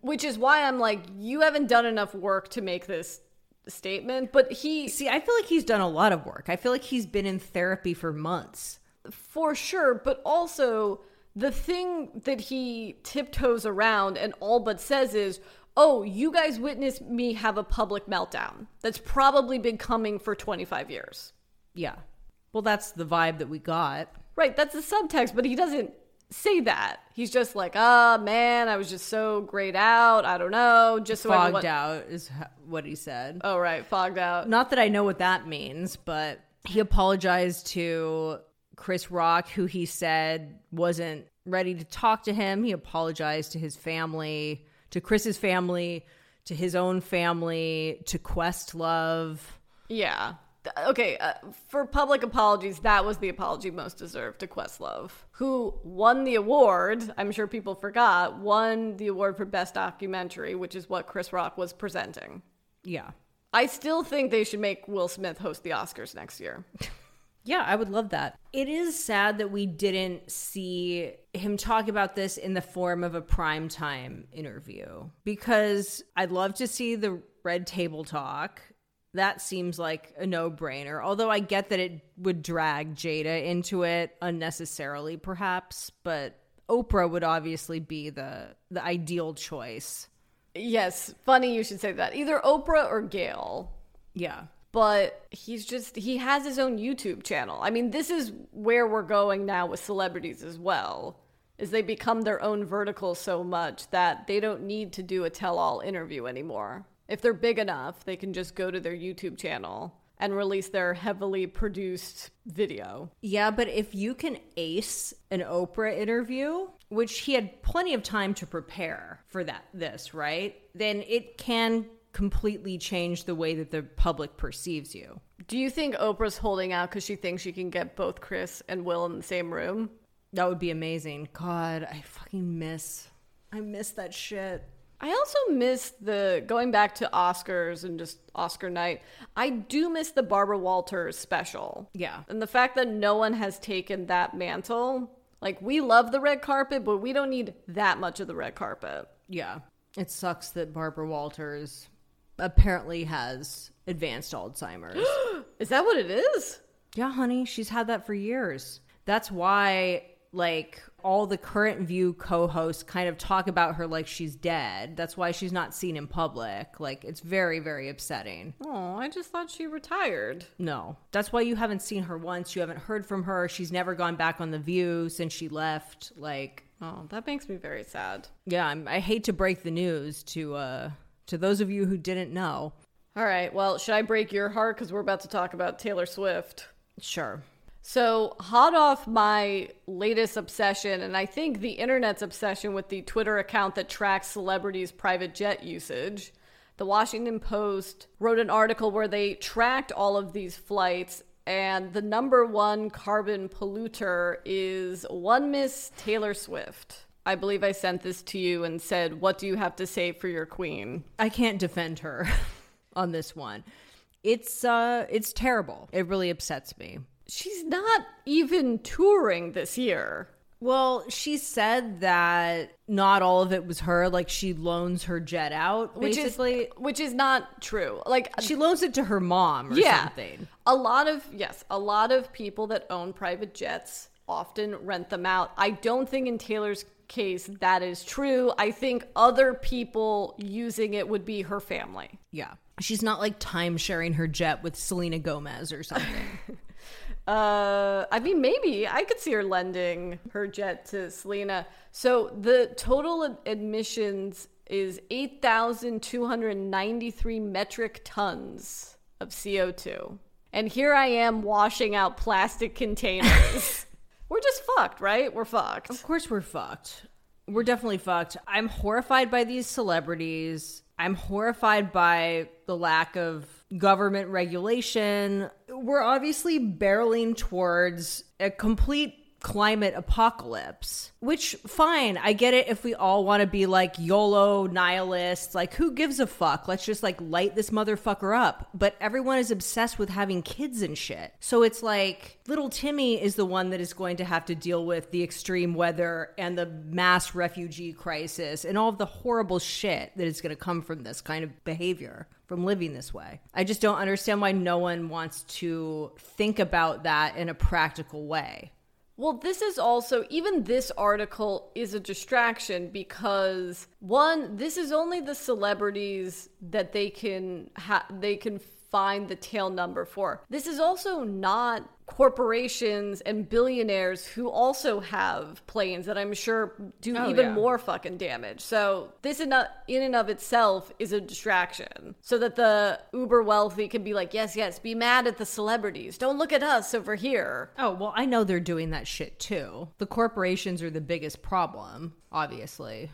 Speaker 3: Which is why I'm like, you haven't done enough work to make this statement. But he,
Speaker 4: See, I feel like he's done a lot of work. I feel like he's been in therapy for months.
Speaker 3: for sure, but also the thing that he tiptoes around and all but says is, oh, you guys witnessed me have a public meltdown. That's probably been coming for 25 years.
Speaker 4: Yeah. Well, that's the vibe that we got.
Speaker 3: Right, that's the subtext, but he doesn't say that. He's just like, ah, man, I was just so grayed out. I don't know. Just so
Speaker 4: Fogged
Speaker 3: everyone-
Speaker 4: out is what he said.
Speaker 3: Oh, right, fogged out.
Speaker 4: Not that I know what that means, but he apologized to Chris Rock, who he said wasn't ready to talk to him. He apologized to his family, to Chris's family, to his own family, to Questlove.
Speaker 3: Yeah. Okay, uh, for public apologies, that was the apology most deserved to Questlove, who won the award. I'm sure people forgot, won the award for Best Documentary, which is what Chris Rock was presenting.
Speaker 4: Yeah.
Speaker 3: I still think they should make Will Smith host the Oscars next year. [laughs]
Speaker 4: Yeah, I would love that. It is sad that we didn't see him talk about this in the form of a primetime interview because I'd love to see the red table talk. That seems like a no brainer. Although I get that it would drag Jada into it unnecessarily, perhaps, but Oprah would obviously be the the ideal choice.
Speaker 3: Yes, funny you should say that. Either Oprah or Gayle.
Speaker 4: Yeah.
Speaker 3: but he's just he has his own YouTube channel. I mean, this is where we're going now with celebrities as well. Is they become their own vertical so much that they don't need to do a tell-all interview anymore. If they're big enough, they can just go to their YouTube channel and release their heavily produced video.
Speaker 4: Yeah, but if you can ace an Oprah interview, which he had plenty of time to prepare for that this, right? Then it can completely change the way that the public perceives you.
Speaker 3: Do you think Oprah's holding out because she thinks she can get both Chris and Will in the same room?
Speaker 4: That would be amazing. God, I fucking miss I miss that shit.
Speaker 3: I also miss the going back to Oscars and just Oscar night. I do miss the Barbara Walters special.
Speaker 4: Yeah.
Speaker 3: And the fact that no one has taken that mantle. Like, we love the red carpet, but we don't need that much of the red carpet.
Speaker 4: Yeah. It sucks that Barbara Walters apparently has advanced Alzheimer's. [gasps]
Speaker 3: Is that what it is?
Speaker 4: yeah, honey, she's had that for years. That's why like all the current view co-hosts kind of talk about her like she's dead. That's why she's not seen in public. Like it's very very upsetting.
Speaker 3: Oh, I just thought she retired.
Speaker 4: No. That's why you haven't seen her once. You haven't heard from her. She's never gone back on the view since she left. Like
Speaker 3: Oh, that makes me very sad.
Speaker 4: yeah, I'm, I hate to break the news to uh to those of you who didn't know.
Speaker 3: All right, well, should I break your heart? Because we're about to talk about Taylor Swift.
Speaker 4: Sure.
Speaker 3: So, hot off my latest obsession, and I think the internet's obsession with the Twitter account that tracks celebrities' private jet usage, the Washington Post wrote an article where they tracked all of these flights, and the number one carbon polluter is one Miss Taylor Swift. I believe I sent this to you and said, What do you have to say for your queen?
Speaker 4: I can't defend her [laughs] on this one. It's uh it's terrible. It really upsets me.
Speaker 3: She's not even touring this year.
Speaker 4: Well, she said that not all of it was her. Like she loans her jet out,
Speaker 3: which
Speaker 4: basically.
Speaker 3: is which is not true. Like
Speaker 4: she loans it to her mom or
Speaker 3: yeah,
Speaker 4: something.
Speaker 3: a lot of yes, a lot of people that own private jets often rent them out. I don't think in Taylor's case that is true. I think other people using it would be her family.
Speaker 4: Yeah. She's not like time sharing her jet with Selena Gomez or something. [laughs]
Speaker 3: Uh, I mean, maybe I could see her lending her jet to Selena. So the total admissions is 8,293 metric tons of CO2. And here I am washing out plastic containers. [laughs] We're just fucked, right? We're fucked.
Speaker 4: of course we're fucked. We're definitely fucked. I'm horrified by these celebrities. I'm horrified by the lack of government regulation. We're obviously barreling towards a complete climate apocalypse, which fine. I get it if we all want to be like YOLO nihilists, like who gives a fuck? Let's just like light this motherfucker up. But everyone is obsessed with having kids and shit. So it's like little Timmy is the one that is going to have to deal with the extreme weather and the mass refugee crisis and all of the horrible shit that is going to come from this kind of behavior from living this way. I just don't understand why no one wants to think about that in a practical way.
Speaker 3: Well, this is also, even this article is a distraction because one, this is only the celebrities that they can ha- they can find the tail number for. This is also not corporations and billionaires who also have planes that I'm sure do
Speaker 4: Oh,
Speaker 3: even
Speaker 4: yeah.
Speaker 3: more fucking damage. So this in, a- in and of itself is a distraction, so that the uber wealthy can be like, yes, yes, be mad at the celebrities. Don't look at us over here.
Speaker 4: Oh, well, I know they're doing that shit too. The corporations are the biggest problem, obviously.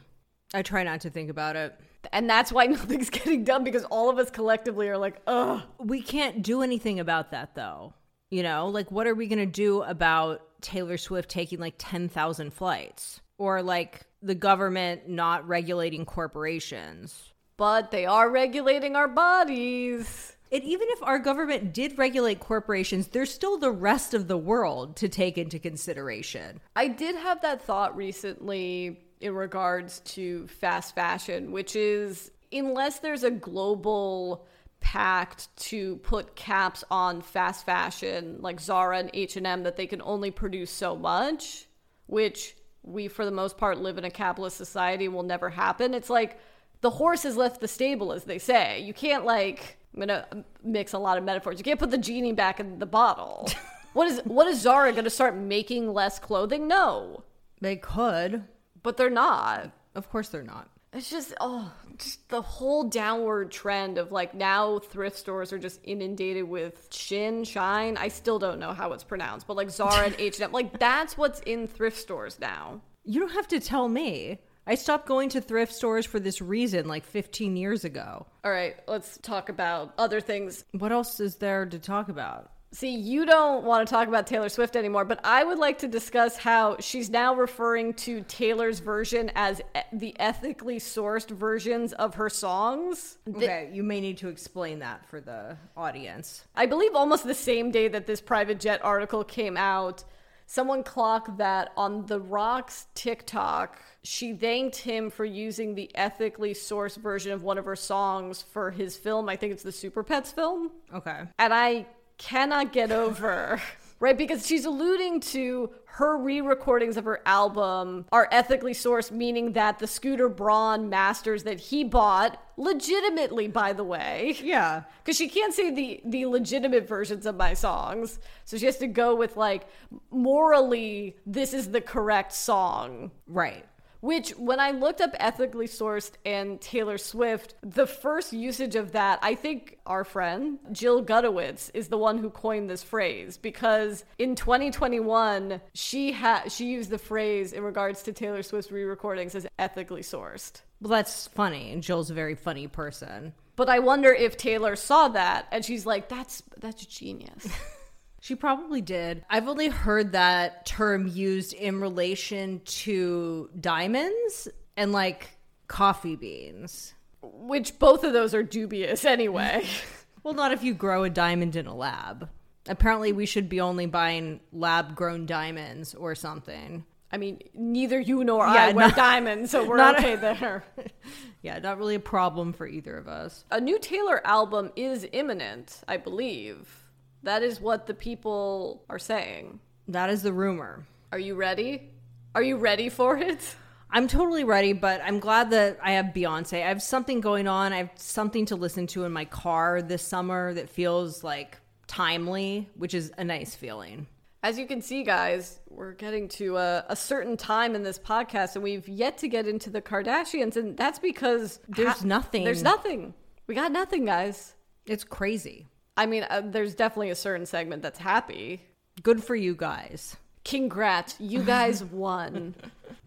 Speaker 4: I try not to think about it.
Speaker 3: And that's why [laughs] nothing's getting done because all of us collectively are like, ugh.
Speaker 4: We can't do anything about that though. You know, like what are we going to do about Taylor Swift taking like 10,000 flights or like the government not regulating corporations?
Speaker 3: But they are regulating our bodies.
Speaker 4: And even if our government did regulate corporations, there's still the rest of the world to take into consideration.
Speaker 3: I did have that thought recently in regards to fast fashion, which is unless there's a global pact to put caps on fast fashion like Zara and H&M that they can only produce so much, which we for the most part live in a capitalist society will never happen. It's like the horse has left the stable as they say. You can't like I'm going to mix a lot of metaphors. You can't put the genie back in the bottle. [laughs] what is what is Zara going to start making less clothing? No.
Speaker 4: They could.
Speaker 3: But they're not.
Speaker 4: Of course they're not.
Speaker 3: It's just oh, just the whole downward trend of like now thrift stores are just inundated with Shin, Shine. I still don't know how it's pronounced, but like Zara and [laughs] H&M, like that's what's in thrift stores now.
Speaker 4: You don't have to tell me. I stopped going to thrift stores for this reason like 15 years ago.
Speaker 3: All right, let's talk about other things.
Speaker 4: What else is there to talk about?
Speaker 3: See, you don't want to talk about Taylor Swift anymore, but I would like to discuss how she's now referring to Taylor's version as e- the ethically sourced versions of her songs.
Speaker 4: Okay, you may need to explain that for the audience.
Speaker 3: I believe almost the same day that this private jet article came out, someone clocked that on The Rock's TikTok, she thanked him for using the ethically sourced version of one of her songs for his film. I think it's the Super Pets film.
Speaker 4: Okay.
Speaker 3: And I cannot get over. [laughs] Right, because she's alluding to her re recordings of her album are ethically sourced, meaning that the Scooter Braun masters that he bought, legitimately, by the way,
Speaker 4: Yeah. [laughs]
Speaker 3: because she can't say the the legitimate versions of my songs so she has to go with like morally this is the correct song
Speaker 4: Right.
Speaker 3: Which when i looked up ethically sourced and taylor swift the first usage of that i think our friend jill gutowitz is the one who coined this phrase because in 2021 she had she used the phrase in regards to taylor swift's re-recordings as ethically sourced
Speaker 4: Well, that's funny. And Jill's a very funny person.
Speaker 3: but i wonder if taylor saw that and she's like that's that's genius [laughs]
Speaker 4: She probably did. I've only heard that term used in relation to diamonds and like coffee beans.
Speaker 3: which both of those are dubious anyway. [laughs]
Speaker 4: Well, not if you grow a diamond in a lab. Apparently, we should be only buying lab grown diamonds or something.
Speaker 3: I mean, neither you nor
Speaker 4: Yeah,
Speaker 3: I wear
Speaker 4: not-
Speaker 3: diamonds, so we're
Speaker 4: not-
Speaker 3: okay there. [laughs]
Speaker 4: Yeah, not really a problem for either of us.
Speaker 3: A new Taylor album is imminent, I believe. That is what the people are saying.
Speaker 4: That is the rumor.
Speaker 3: Are you ready? Are you ready for it?
Speaker 4: I'm totally ready, but I'm glad that I have Beyonce. I have something going on. I have something to listen to in my car this summer that feels like timely, which is a nice feeling.
Speaker 3: As you can see, guys, we're getting to a, a certain time in this podcast, and we've yet to get into the Kardashians, and that's because
Speaker 4: There's nothing.
Speaker 3: There's nothing. We got nothing, guys.
Speaker 4: It's crazy.
Speaker 3: I mean, uh, there's definitely a certain segment that's happy.
Speaker 4: Good for you guys.
Speaker 3: Congrats, you guys [laughs] won.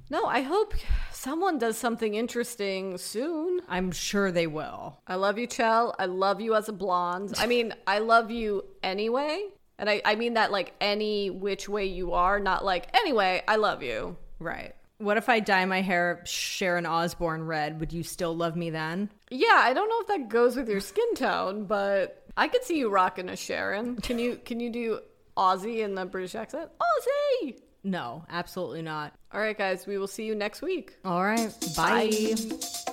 Speaker 3: No, I hope someone does something interesting soon.
Speaker 4: I'm sure they will.
Speaker 3: I love you, Chell. I love you as a blonde. I mean, I love you anyway. And I, I mean that like any which way you are, not like anyway, I love you.
Speaker 4: Right. What if I dye my hair Sharon Osbourne red? Would you still love me then?
Speaker 3: Yeah, I don't know if that goes with your skin tone, but I could see you rocking a Sharon. Can you can you do Ozzy in the British accent? Ozzy.
Speaker 4: No, absolutely not.
Speaker 3: All right, guys, we will see you next week.
Speaker 4: All right. Bye.
Speaker 3: Bye.